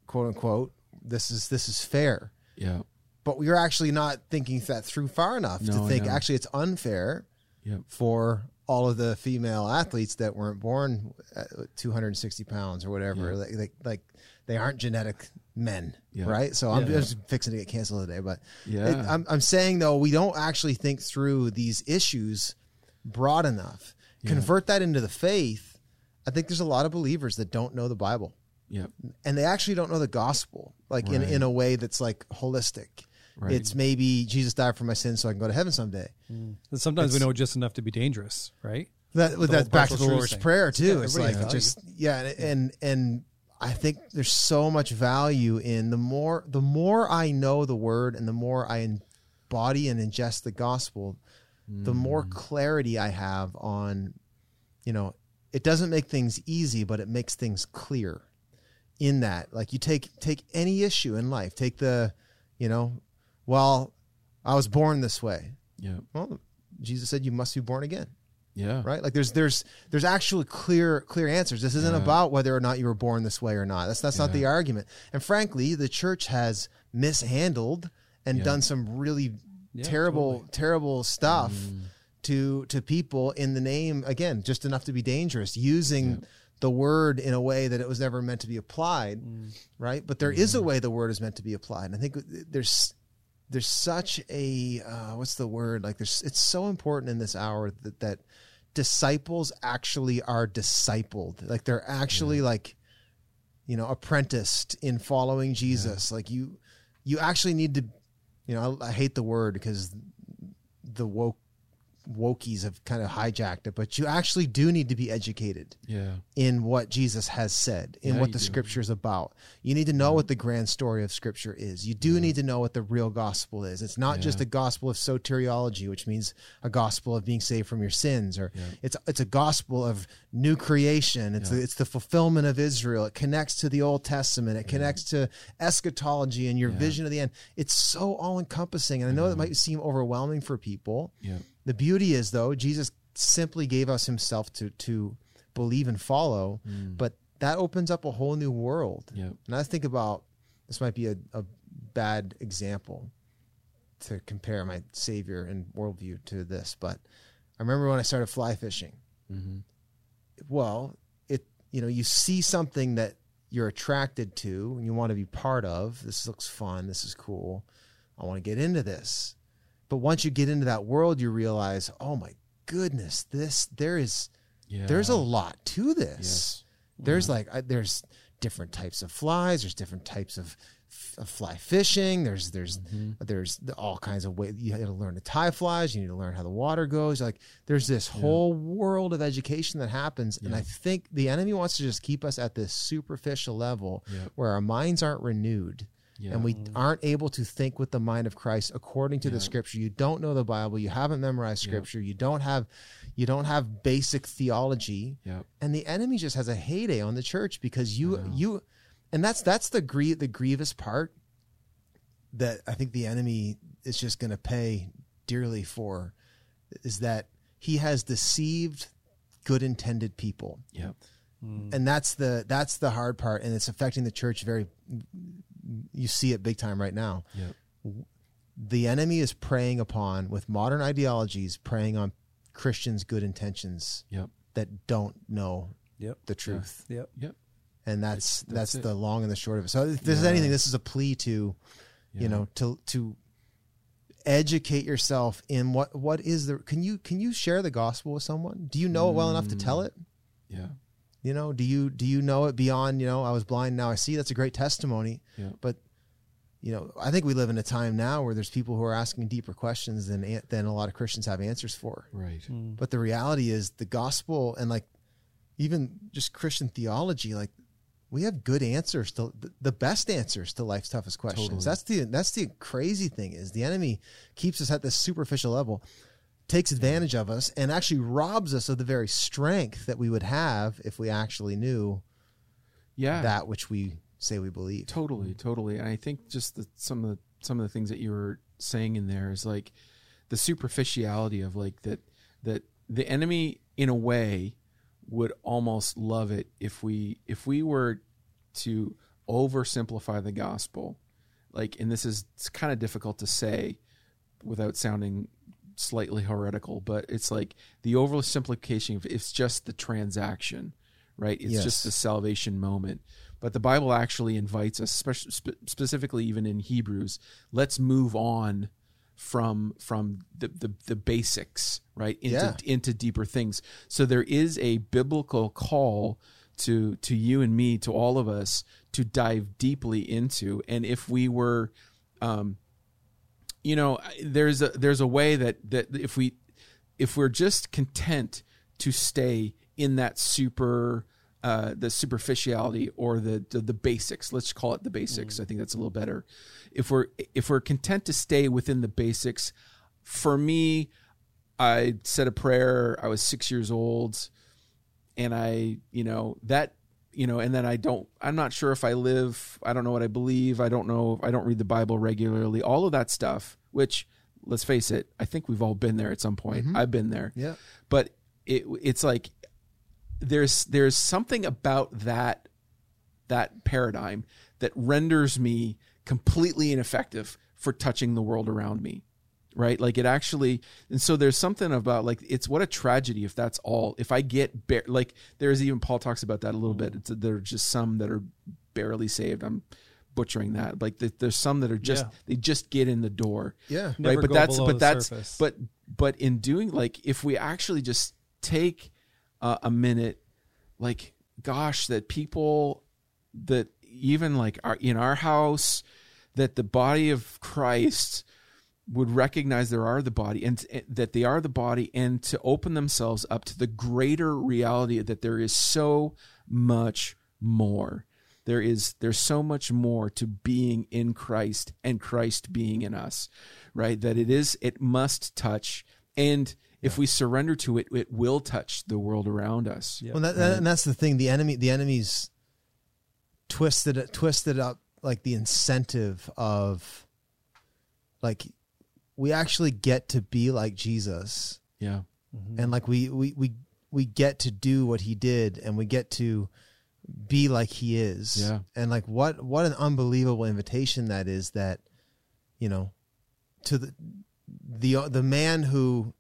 quote unquote, this is this is fair. yeah But we're actually not thinking that through far enough No, to think know. actually it's unfair yeah for all of the female athletes that weren't born uh, at 260 pounds or whatever. Like, like like they aren't genetic men, Yeah. right? So I'm just fixing to get canceled today, but yeah it, I'm, I'm saying though, we don't actually think through these issues broad enough. Convert that into the faith. I think there's a lot of believers that don't know the Bible yeah and they actually don't know the gospel, like in, in a way that's like holistic. Right. It's maybe Jesus died for my sins so I can go to heaven someday. Mm. And sometimes we know just enough to be dangerous, right? That whole that's back to the Lord's thing. prayer too. Yeah, it's like has just yeah, and, and and I think there's so much value in the more the more I know the word and the more I embody and ingest the gospel, the more mm. clarity I have on, you know, it doesn't make things easy, but it makes things clear. In that, like you take take any issue in life, take the, you know, well, I was born this way. yeah. Well, Jesus said you must be born again. Yeah. Right? Like there's there's there's actually clear clear answers. This isn't Yeah. about whether or not you were born this way or not. That's that's not the argument. And frankly the church has mishandled and Yeah. done some really Yeah, terrible totally. terrible stuff Mm. to to people in the name again just enough to be dangerous using the word in a way that it was never meant to be applied right? But there is a way the word is meant to be applied. And i think there's there's such a uh, what's the word? Like there's it's so important in this hour that, that disciples actually are discipled. Like they're actually like you know apprenticed in following jesus. Like you you actually need to you know I, I hate the word because the woke wokies have kind of hijacked it but you actually do need to be educated yeah in what Jesus has said, in Yeah, what the do. scripture is about. You need to know what the grand story of scripture is. You do need to know what the real gospel is. It's not just a gospel of soteriology, which means a gospel of being saved from your sins, or Yeah. it's it's a gospel of new creation. It's Yeah. the, it's the fulfillment of Israel. It connects to the Old Testament. It connects to eschatology and your Yeah. vision of the end. It's so all encompassing, and I know that might seem overwhelming for people. yeah The beauty is though, Jesus simply gave us himself to to believe and follow, but that opens up a whole new world. yeah And I think about this might be a, a bad example to compare my savior and worldview to this, but I remember when I started fly fishing. hmm Well, it you know you see something that you're attracted to and you want to be part of. This looks fun. This is cool. I want to get into this but once you get into that world you realize oh my goodness this there is Yeah. there's a lot to this Yes. there's like I, there's different types of flies there's different types of, f- of fly fishing there's there's Mm-hmm. there's all kinds of ways you have to learn to tie flies you need to learn how the water goes like there's this whole world of education that happens and i think the enemy wants to just keep us at this superficial level where our minds aren't renewed Yeah. and we aren't able to think with the mind of Christ according to the scripture. You don't know the Bible, you haven't memorized scripture, you don't have you don't have basic theology Yep. and the enemy just has a heyday on the church because you you and that's that's the grie- the grievous part that I think the enemy is just going to pay dearly for is that he has deceived good intended people Yep. and that's the that's the hard part and it's affecting the church very you see it big time right now Yep. the enemy is preying upon with modern ideologies preying on christians good intentions Yep. that don't know Yep. the truth Yep. Yep. and that's That's that's, the long and the short of it so if there's anything this is a plea to Yeah. you know to to educate yourself in what what is the can you can you share the gospel with someone do you know it well enough to tell mm. it Yeah. You know do you do you know it beyond you know i was blind now i see that's a great testimony Yeah. but you know i think we live in a time now where there's people who are asking deeper questions than than a lot of christians have answers for Right. Hmm. but the reality is the gospel and like even just christian theology like we have good answers to the best answers to life's toughest questions Totally. that's the that's the crazy thing is the enemy keeps us at this superficial level takes advantage of us and actually robs us of the very strength that we would have if we actually knew Yeah. that which we say we believe Totally, totally. And I think just the, some of the some of the things that you were saying in there is like the superficiality of like that that the enemy in a way would almost love it if we if we were to oversimplify the gospel. Like and this is it's kind of difficult to say without sounding slightly heretical, but it's like the oversimplification of it's just the transaction, right? It's Yes. just the salvation moment. But the Bible actually invites us, spe- specifically even in Hebrews, let's move on from from the the, the basics, right, into Yeah. into deeper things. So there is a biblical call to to you and me, to all of us, to dive deeply into. And if we were um, you know there's a there's a way that that if we if we're just content to stay in that super uh, the superficiality or the, the the basics let's call it the basics i think that's a little better. If we're if we're content to stay within the basics for me i said a prayer i was six years old and I, you know, that, you know, and then I don't, I'm not sure if I live, I don't know what I believe. I don't know, I don't read the Bible regularly, all of that stuff, which let's face it, I think we've all been there at some point. Mm-hmm. I've been there. Yeah. But it, it's like, there's, there's something about that, that paradigm that renders me completely ineffective for touching the world around me right? Like it actually and so there's something about like it's what a tragedy if that's all if i get bare like there's even paul talks about that a little bit. It's there are just some that are barely saved. I'm butchering that. Like th- there's some that are just Yeah. they just get in the door. Yeah. Never right but go that's below but that's surface. but but in doing like if we actually just take uh, a minute like gosh that people that even like our in our house that the body of christ would recognize there are the body and, and that they are the body and to open themselves up to the greater reality that there is so much more. There is there's so much more to being in Christ and Christ being in us right? That it is it must touch. And if we surrender to it it will touch the world around us. Yeah. Well, that, that- and that's the thing. The enemy, the enemy's twisted twisted up like the incentive of, like, we actually get to be like Jesus, yeah and like we we we we get to do what he did, and we get to be like he is. Yeah. And like what what an unbelievable invitation that is. That you know, to the the the man who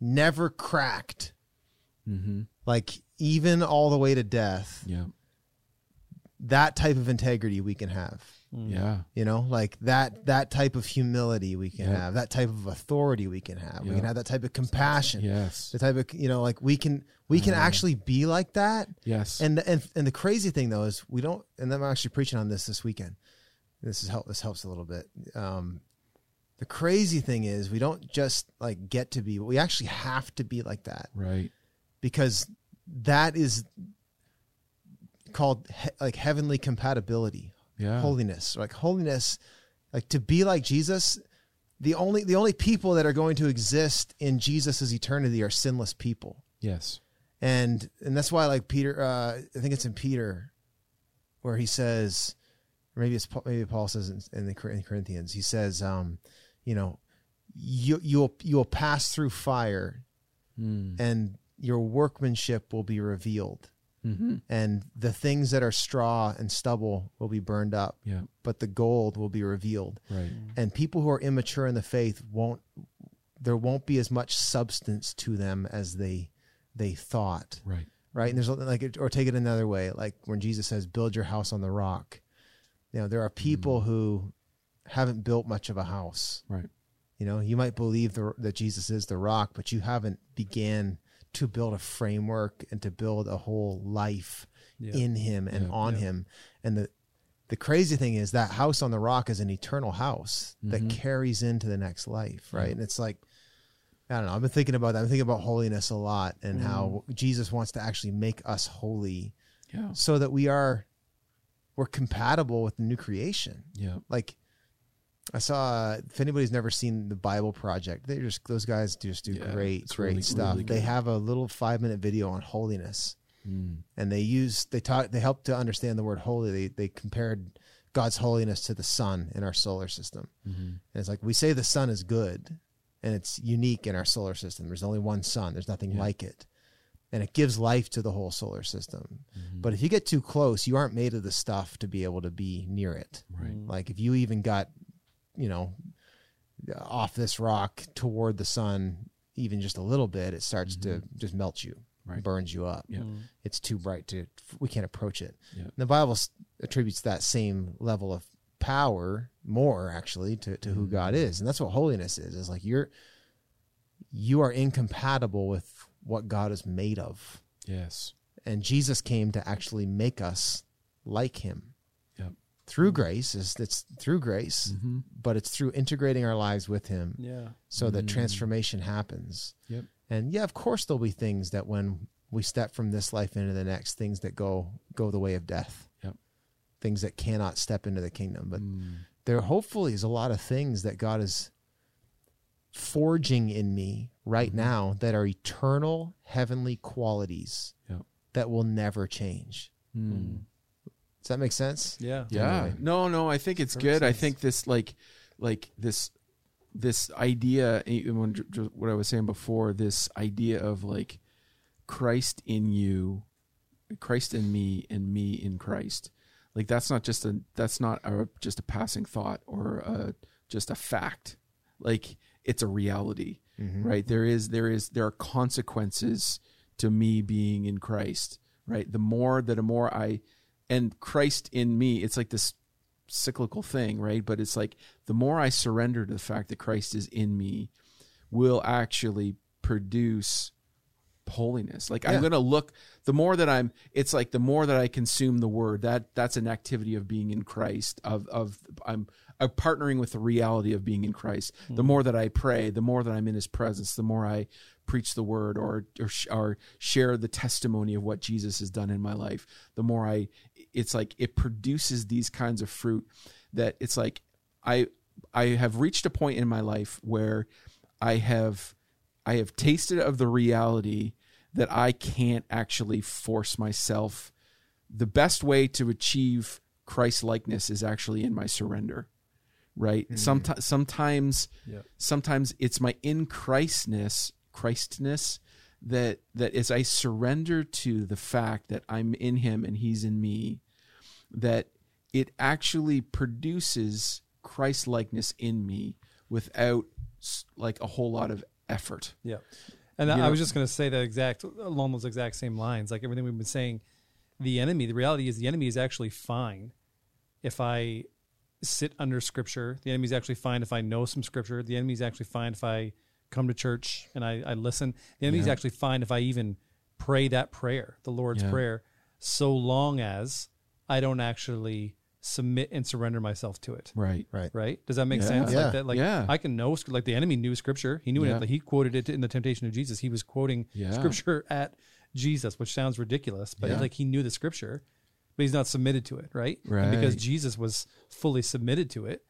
never cracked Mm-hmm. like even all the way to death Yeah. that type of integrity we can have Yeah. you know like that that type of humility we can Yeah. have that type of authority we can have we can have that type of compassion Yes. the type of you know like we can we can actually be like that Yes. and and and the crazy thing though is we don't and i'm actually preaching on this this weekend this is help this helps a little bit um the crazy thing is we don't just like get to be we actually have to be like that right. because that is called he- like heavenly compatibility Yeah. holiness like holiness like to be like jesus the only the only people that are going to exist in jesus' eternity are sinless people yes. and and that's why like peter uh i think it's in peter where he says maybe it's Paul- maybe paul says in, in the in corinthians he says um you know you you'll you'll pass through fire Mm. and your workmanship will be revealed Mm-hmm. and the things that are straw and stubble will be burned up Yeah. but the gold will be revealed Right. and people who are immature in the faith won't there won't be as much substance to them as they they thought Right. right and there's like or take it another way like when jesus says build your house on the rock you know there are people who haven't built much of a house Right. you know you might believe the, that jesus is the rock but you haven't began to build a framework and to build a whole life Yeah. in him and Yeah. on Yeah. him and the the crazy thing is that house on the rock is an eternal house that Mhm. carries into the next life right and it's like i don't know i've been thinking about that i'm thinking about holiness a lot and how jesus wants to actually make us holy Yeah. so that we are we're compatible with the new creation Yeah. like I saw if anybody's never seen the Bible Project, they just those guys just do Yeah, great, great really- stuff. really they have a little five minute video on holiness, Mm. and they use they talk they help to understand the word holy. They they compared God's holiness to the sun in our solar system, Mm-hmm. and it's like we say the sun is good, and it's unique in our solar system. There's only one sun. There's nothing Yeah. like it, and it gives life to the whole solar system. Mm-hmm. But if you get too close, you aren't made of the stuff to be able to be near it. Right. Like if you even got, you know, off this rock toward the sun, even just a little bit, it starts to just melt you, Mm-hmm. Right. burns you up. Yeah. It's too bright to, we can't approach it. Yeah. The Bible attributes that same level of power more actually to, to who God Mm-hmm. is. And that's what holiness is. It's like you're, you are incompatible with what God is made of. Yes. And Jesus came to actually make us like him Yep. Through grace is it's through grace Mm-hmm. but it's through integrating our lives with him Yeah. so that Mm. transformation happens Yep. and yeah of course there'll be things that when we step from this life into the next things that go go the way of death Yep. things that cannot step into the kingdom but Mm. there hopefully is a lot of things that god is forging in me right Mhm. now that are eternal heavenly qualities Yep. that will never change Mm. Does that make sense Yeah. Yeah. Anyway. No, no, I think it's Perfect good. I think this like like this this idea when what I was saying before, this idea of like Christ in you, Christ in me and me in Christ. Like that's not just a that's not a, just a passing thought or a, just a fact. Like it's a reality, Mhm. right? There is there is there are consequences to me being in Christ, right? The more that the more I and Christ in me, it's like this cyclical thing, right? But it's like the more I surrender to the fact that Christ is in me, will actually produce holiness. Like Yeah. I'm going to look the more that I'm it's like the more that I consume the word, that that's an activity of being in Christ of of I'm I'm partnering with the reality of being in Christ. The mm-hmm. more that I pray, the more that I'm in his presence, the more I preach the word or or, or share the testimony of what Jesus has done in my life, the more I it's like it produces these kinds of fruit that it's like I I have reached a point in my life where I have I have tasted of the reality that I can't actually force myself. The best way to achieve Christ likeness is actually in my surrender. Right? Mm-hmm. Sometimes sometimes Yeah. sometimes it's my in Christness, Christness that that as I surrender to the fact that I'm in him and he's in me, that it actually produces Christ likeness in me without like a whole lot of effort. Yeah. And You I know- was just going to say that exact along those exact same lines, like everything we've been saying. The enemy, the reality is, the enemy is actually fine if I sit under Scripture. The enemy is actually fine if I know some Scripture. The enemy is actually fine if I come to church and I, I listen. The enemy's Yeah. actually fine if I even pray that prayer, the Lord's Yeah. prayer, so long as I don't actually submit and surrender myself to it. right. Right. Right? Does that make Yeah. sense? Yeah. Like that. Like Yeah. I can know like the enemy knew scripture. He knew Yeah. it. Like, he quoted it in the temptation of Jesus. He was quoting Yeah. scripture at Jesus, which sounds ridiculous, but Yeah. like he knew the scripture, but he's not submitted to it, right? And because Jesus was fully submitted to it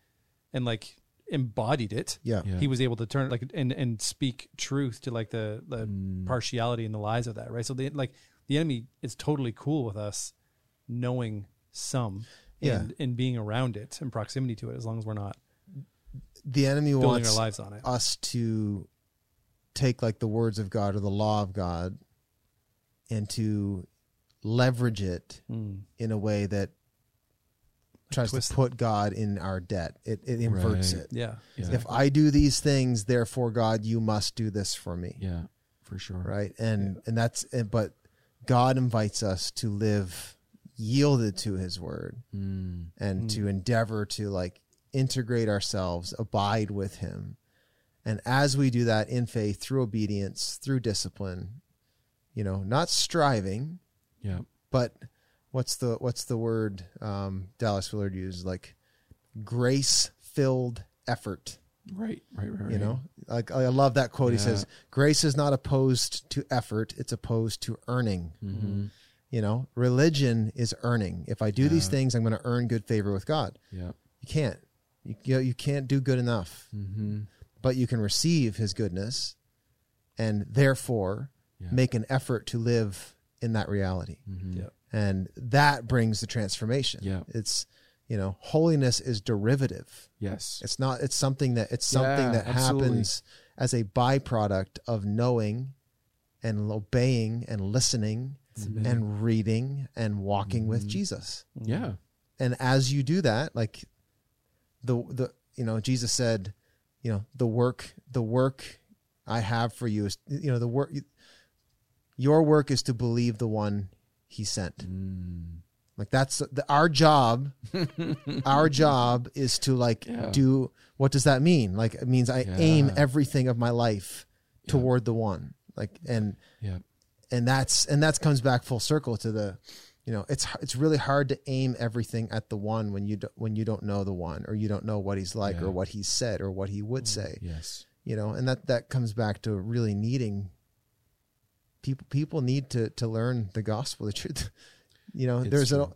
and like embodied it, Yeah. Yeah. he was able to turn it like and and speak truth to like the the Mm. partiality and the lies of that, right? So the like the enemy is totally cool with us knowing some Yeah. and, and being around it and proximity to it as long as we're not The enemy building wants our lives on it. us to take like the words of God or the law of God and to leverage it Mm. in a way that tries twist to put God in our debt. It, it inverts Right. it. Yeah. Yeah. If I do these things, therefore God, you must do this for me. Yeah, for sure. Right. And and that's but God invites us to live yielded to his word Mm. and to endeavor to like integrate ourselves, abide with him. And as we do that in faith, through obedience, through discipline, you know, not striving, Yeah. but what's the what's the word um, Dallas Willard used? Like grace filled effort. Right. Right. Right. You right. know, like I love that quote. He says, "Grace is not opposed to effort; it's opposed to earning." Mm-hmm. You know, religion is earning. If I do these things, I'm going to earn good favor with God. Yeah. You can't. You you, you can't do good enough, Mm-hmm. but you can receive His goodness, and therefore Yeah. make an effort to live in that reality. Mm-hmm. Yeah. And that brings the transformation. Yeah. It's you know, holiness is derivative. Yes. It's not. It's something that it's something Yeah, that absolutely. happens as a byproduct of knowing and obeying and listening and reading and walking with Mm-hmm. Jesus. Yeah. And as you do that, like the the you know Jesus said, you know the work the work I have for you is you know the work your work is to believe the one He sent. Mm. Like that's the, our job. our job is to like Yeah. do. What does that mean? Like it means I aim everything of my life Yeah. toward the one. Like and Yeah. and that's and that's comes back full circle to the you know it's it's really hard to aim everything at the one when you do, when you don't know the one or you don't know what he's like Yeah. or what he said or what he would say Yes. you know and that that comes back to really needing people people need to to learn the gospel the truth you know It's there's an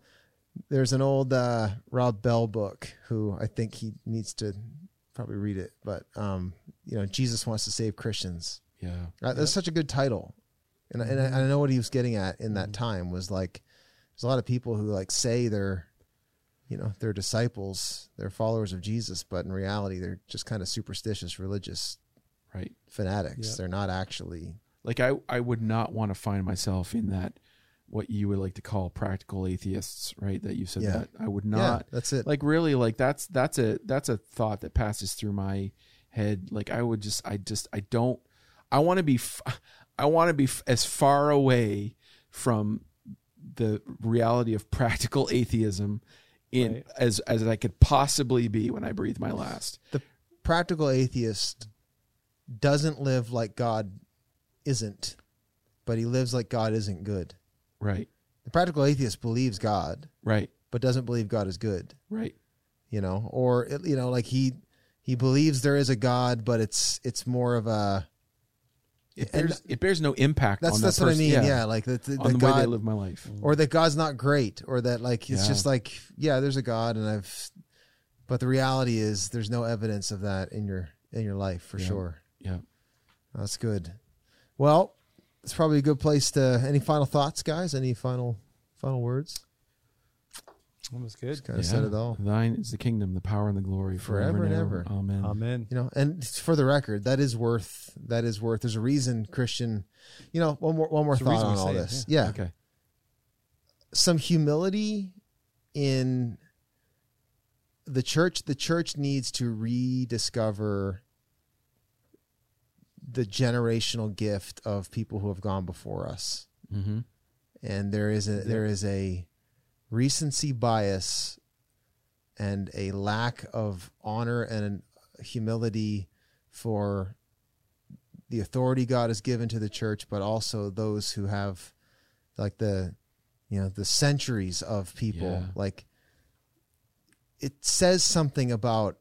there's an old uh rob bell book who i think he needs to probably read it but um you know jesus wants to save christians Yeah. uh, That's such a good title, and and I, I know what he was getting at in that time was like there's a lot of people who like say they're, you know, they're disciples, they're followers of Jesus, but in reality they're just kind of superstitious, religious Right. fanatics. Yeah. They're not actually. Like I, I would not want to find myself in that, what you would like to call practical atheists, right? That you said Yeah. that I would yeah, not that's it. like really like that's that's a that's a thought that passes through my head. Like I would just I just I don't I want to be f- I want to be f- as far away from the reality of practical atheism in Right. as as I could possibly be when I breathe my last. the practical atheist doesn't live like God isn't, but he lives like God isn't good. Right. The practical atheist believes God, Right. but doesn't believe God is good. Right. you know or it- you know like he he believes there is a god but it's it's more of a It And bears, it bears no impact that's on that's that what i person- mean yeah, like that the, on the the, way they god live my life. or that god's not great or that like it's Yeah. just like yeah there's a god and i've but the reality is there's no evidence of that in your in your life for Yeah. sure Yeah. that's good well it's probably a good place to any final thoughts guys any final final words That was good. kind of said it all Thine is the kingdom, the power, and the glory forever, Forever and and ever. Amen. Amen. you know and for the record that is worth that is worth there's a reason christian you know one more one more There's thought on all say it, this yeah. Okay. some humility in the church the church needs to rediscover the generational gift of people who have gone before us Mm-hmm. and there is a there is a recency bias and a lack of honor and humility for the authority God has given to the church, but also those who have like the you know the centuries of people. Yeah. Like it says something about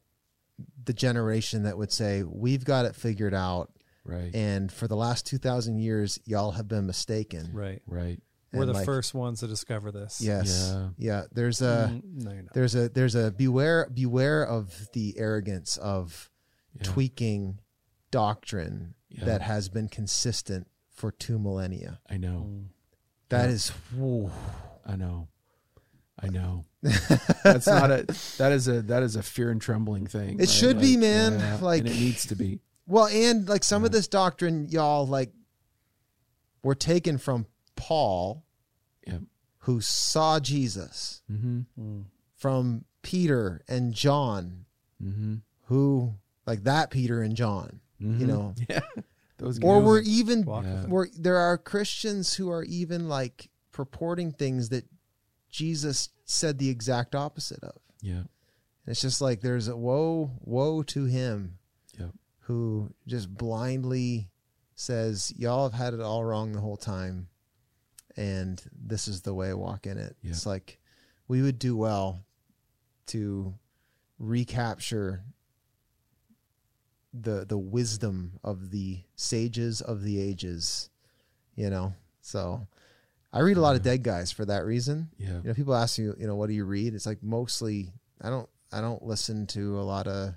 the generation that would say we've got it figured out, Right. and for the last two thousand years, y'all have been mistaken. Right. right. We're the like, first ones to discover this. Yes. Yeah. Yeah. There's a Mm, no, there's a there's a beware beware of the arrogance of Yeah. tweaking doctrine Yeah. that has been consistent for two millennia. I know. Mm. That Yeah. is whew. I know. I know. That's not a that is a that is a fear and trembling thing. It should be, man. yeah, Like- and it needs to be. Well, and like some of this doctrine, y'all like were taken from Paul, Yeah. who saw Jesus, Mm-hmm. Mm. from Peter and John, Mm-hmm. who like that Peter and John, Mhm. you know, Yeah. Those or guys. we're even Walk Yeah. with it. there are Christians who are even like purporting things that Jesus said the exact opposite of. Yeah. And it's just like there's a woe, woe to him Yep. Who just blindly says, Y'all have had it all wrong the whole time, and this is the way I walk in it. Yeah. It's like we would do well to recapture the the wisdom of the sages of the ages, you know. So I read a lot of dead guys for that reason. Yeah. You know, people ask you, you know, what do you read? It's like mostly I don't I don't listen to a lot of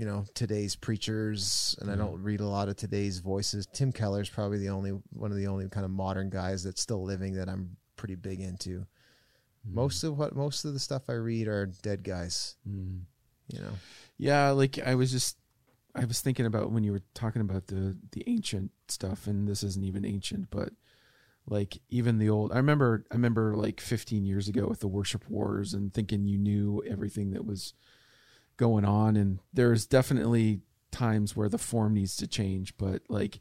you know today's preachers, and I don't read a lot of today's voices. Tim Keller's probably the only one of the only kind of modern guys that's still living that I'm pretty big into. Most of what most of the stuff I read are dead guys. Mm. You know, Yeah, like I was just I was thinking about when you were talking about the the ancient stuff and this isn't even ancient, but like even the old I remember I remember like 15 years ago with the worship wars and thinking you knew everything that was going on and there's definitely times where the form needs to change, but like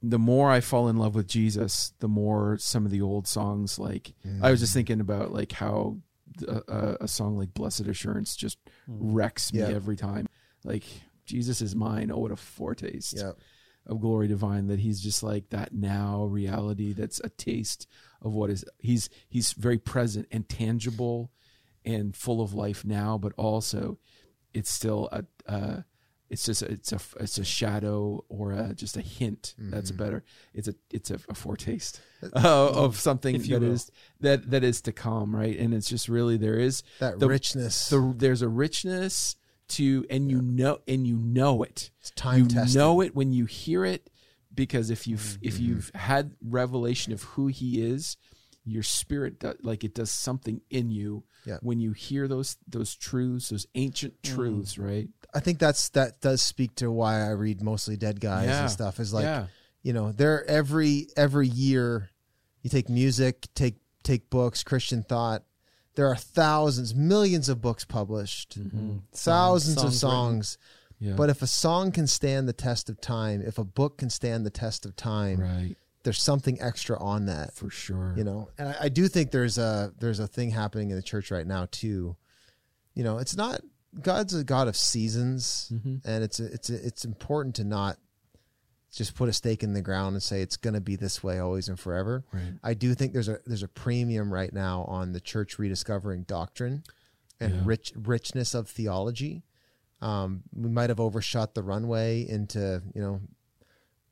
the more I fall in love with Jesus, the more some of the old songs like I was just mm. thinking about like how a, a, uh, uh, a song like "Blessed Assurance" just hmm. wrecks me Yeah. every time. Like Jesus is mine. Oh, what a foretaste yeah, of glory divine! That He's just like that now reality. That's a taste of what is. He's He's very present and tangible, and full of life now. But also, it's still a. Uh, it's just a, it's a it's a shadow or a, just a hint. That's Mm-hmm. better. It's a it's a, a foretaste uh, of something that will. is that that is to come, right? And it's just really there is that the- richness. the there's a richness to and you know and you know it it's time you tested. know it when you hear it because if you've Mm-hmm. if you've had revelation of who he is your spirit do, like it does something in you Yeah. when you hear those those truths those ancient Mm. truths right I think that's that does speak to why I read mostly dead guys Yeah. and stuff. Is like yeah you know there every every year you take music take take books christian thought there are thousands millions of books published Mhm. thousands of songs songs yeah but if a song can stand the test of time if a book can stand the test of time right there's something extra on that for sure. you know? And I, I do think there's a there's a thing happening in the church right now too. You know it's not god's a god of seasons Mhm. and it's a, it's a, it's important to not just put a stake in the ground and say it's going to be this way always and forever. Right. I do think there's a there's a premium right now on the church rediscovering doctrine and Yeah. rich richness of theology. Um, we might have overshot the runway into you know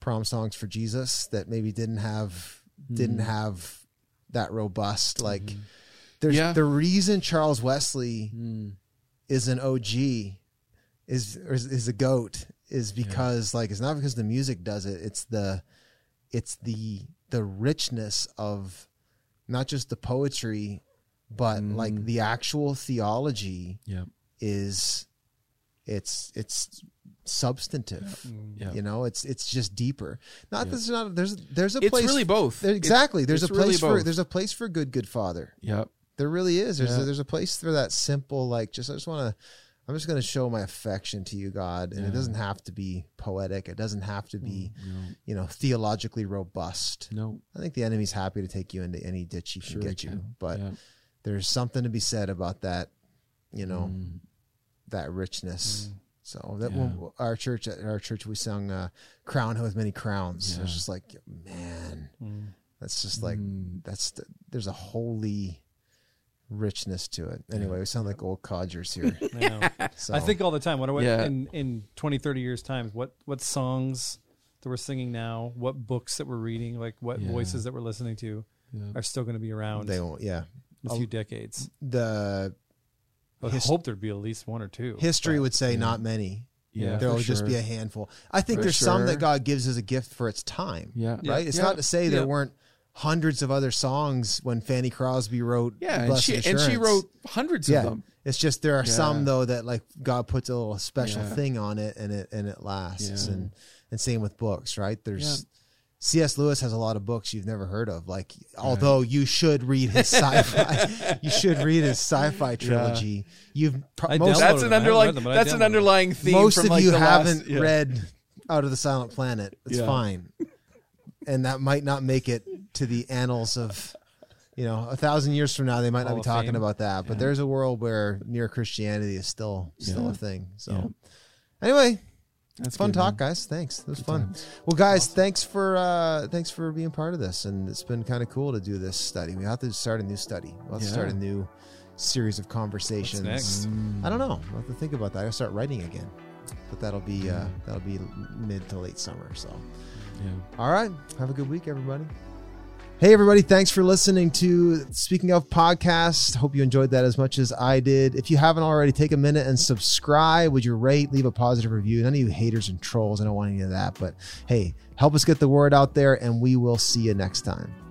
prom songs for jesus that maybe didn't have didn't Mhm. have that robust like there's Yeah. the reason charles wesley Mm. is an og is is, is a goat is because like it's not because the music does it it's the it's the the richness of not just the poetry but like Mm. the actual theology yeah is it's it's substantive Mm. yeah you know it's it's just deeper not Yeah. there's not there's there's a it's place really both there- exactly there's a it's really place for there's a place for good good father Yep. there really is there's Yeah. a, there's a place for that simple like just i just want to I'm just going to show my affection to you, God. And it doesn't have to be poetic. It doesn't have to be, No, you know, theologically robust. no, I think the enemy's happy to take you into any ditch he can Sure he get you. But yeah. there's something to be said about that, you know, Mm. that richness. So that Yeah. when our church at our church we sung uh, "Crown Him with Many Crowns." It was Yeah. just like, man, Mm. that's just like Mm. that's the, there's a holy richness to it. Anyway, we sound like old codgers here. I. So I think all the time. What, what Yeah. in in 20, 30 years time? What what songs that we're singing now? What books that we're reading? Like what Yeah. voices that we're listening to Yeah. are still going to be around they won't. Yeah, a few decades? the I His- hope there'd be at least one or two. history but- would say yeah. not many. Yeah, there for will just sure. be a handful. I think For there's some that God gives as a gift for its time. Yeah. right. It's Yeah. not to say there weren't hundreds of other songs when Fanny Crosby wrote. Yeah, and she, and she wrote hundreds Yeah. of them. It's just there are Yeah. some though that like God puts a little special Yeah. thing on it and it and it lasts. Yeah. And and same with books, right? There's Yeah. C.S. Lewis has a lot of books you've never heard of. Like, although you should read his sci-fi, you should read his sci-fi trilogy. You've pro- most, That's an underlying. them, that's an downloaded them. underlying theme. most from of like you the haven't yeah. read Out of the Silent Planet. It's Yeah. fine, and that might not make it to the annals of. You know, a thousand years from now, they might not be talking Fame. about that. But Yeah. there's a world where Mere Christianity is still still Yeah. a thing. So, Yeah. anyway, That's fun good, talk, man. guys. Thanks. That was Good fun. times. Well, guys, thanks for uh thanks for being part of this, and it's been kind of cool to do this study. We have to start a new study. We'll have to start a new series of conversations. next? I don't know. I'll have to think about that. I'll start writing again, but that'll be uh, that'll be mid to late summer. So, Yeah. all right. Have a good week, everybody. Hey, everybody. Thanks for listening to Speaking of Podcast. Hope you enjoyed that as much as I did. If you haven't already, take a minute and subscribe. Would you rate, leave a positive review? None of you haters and trolls. I don't want any of that. But hey, help us get the word out there, and we will see you next time.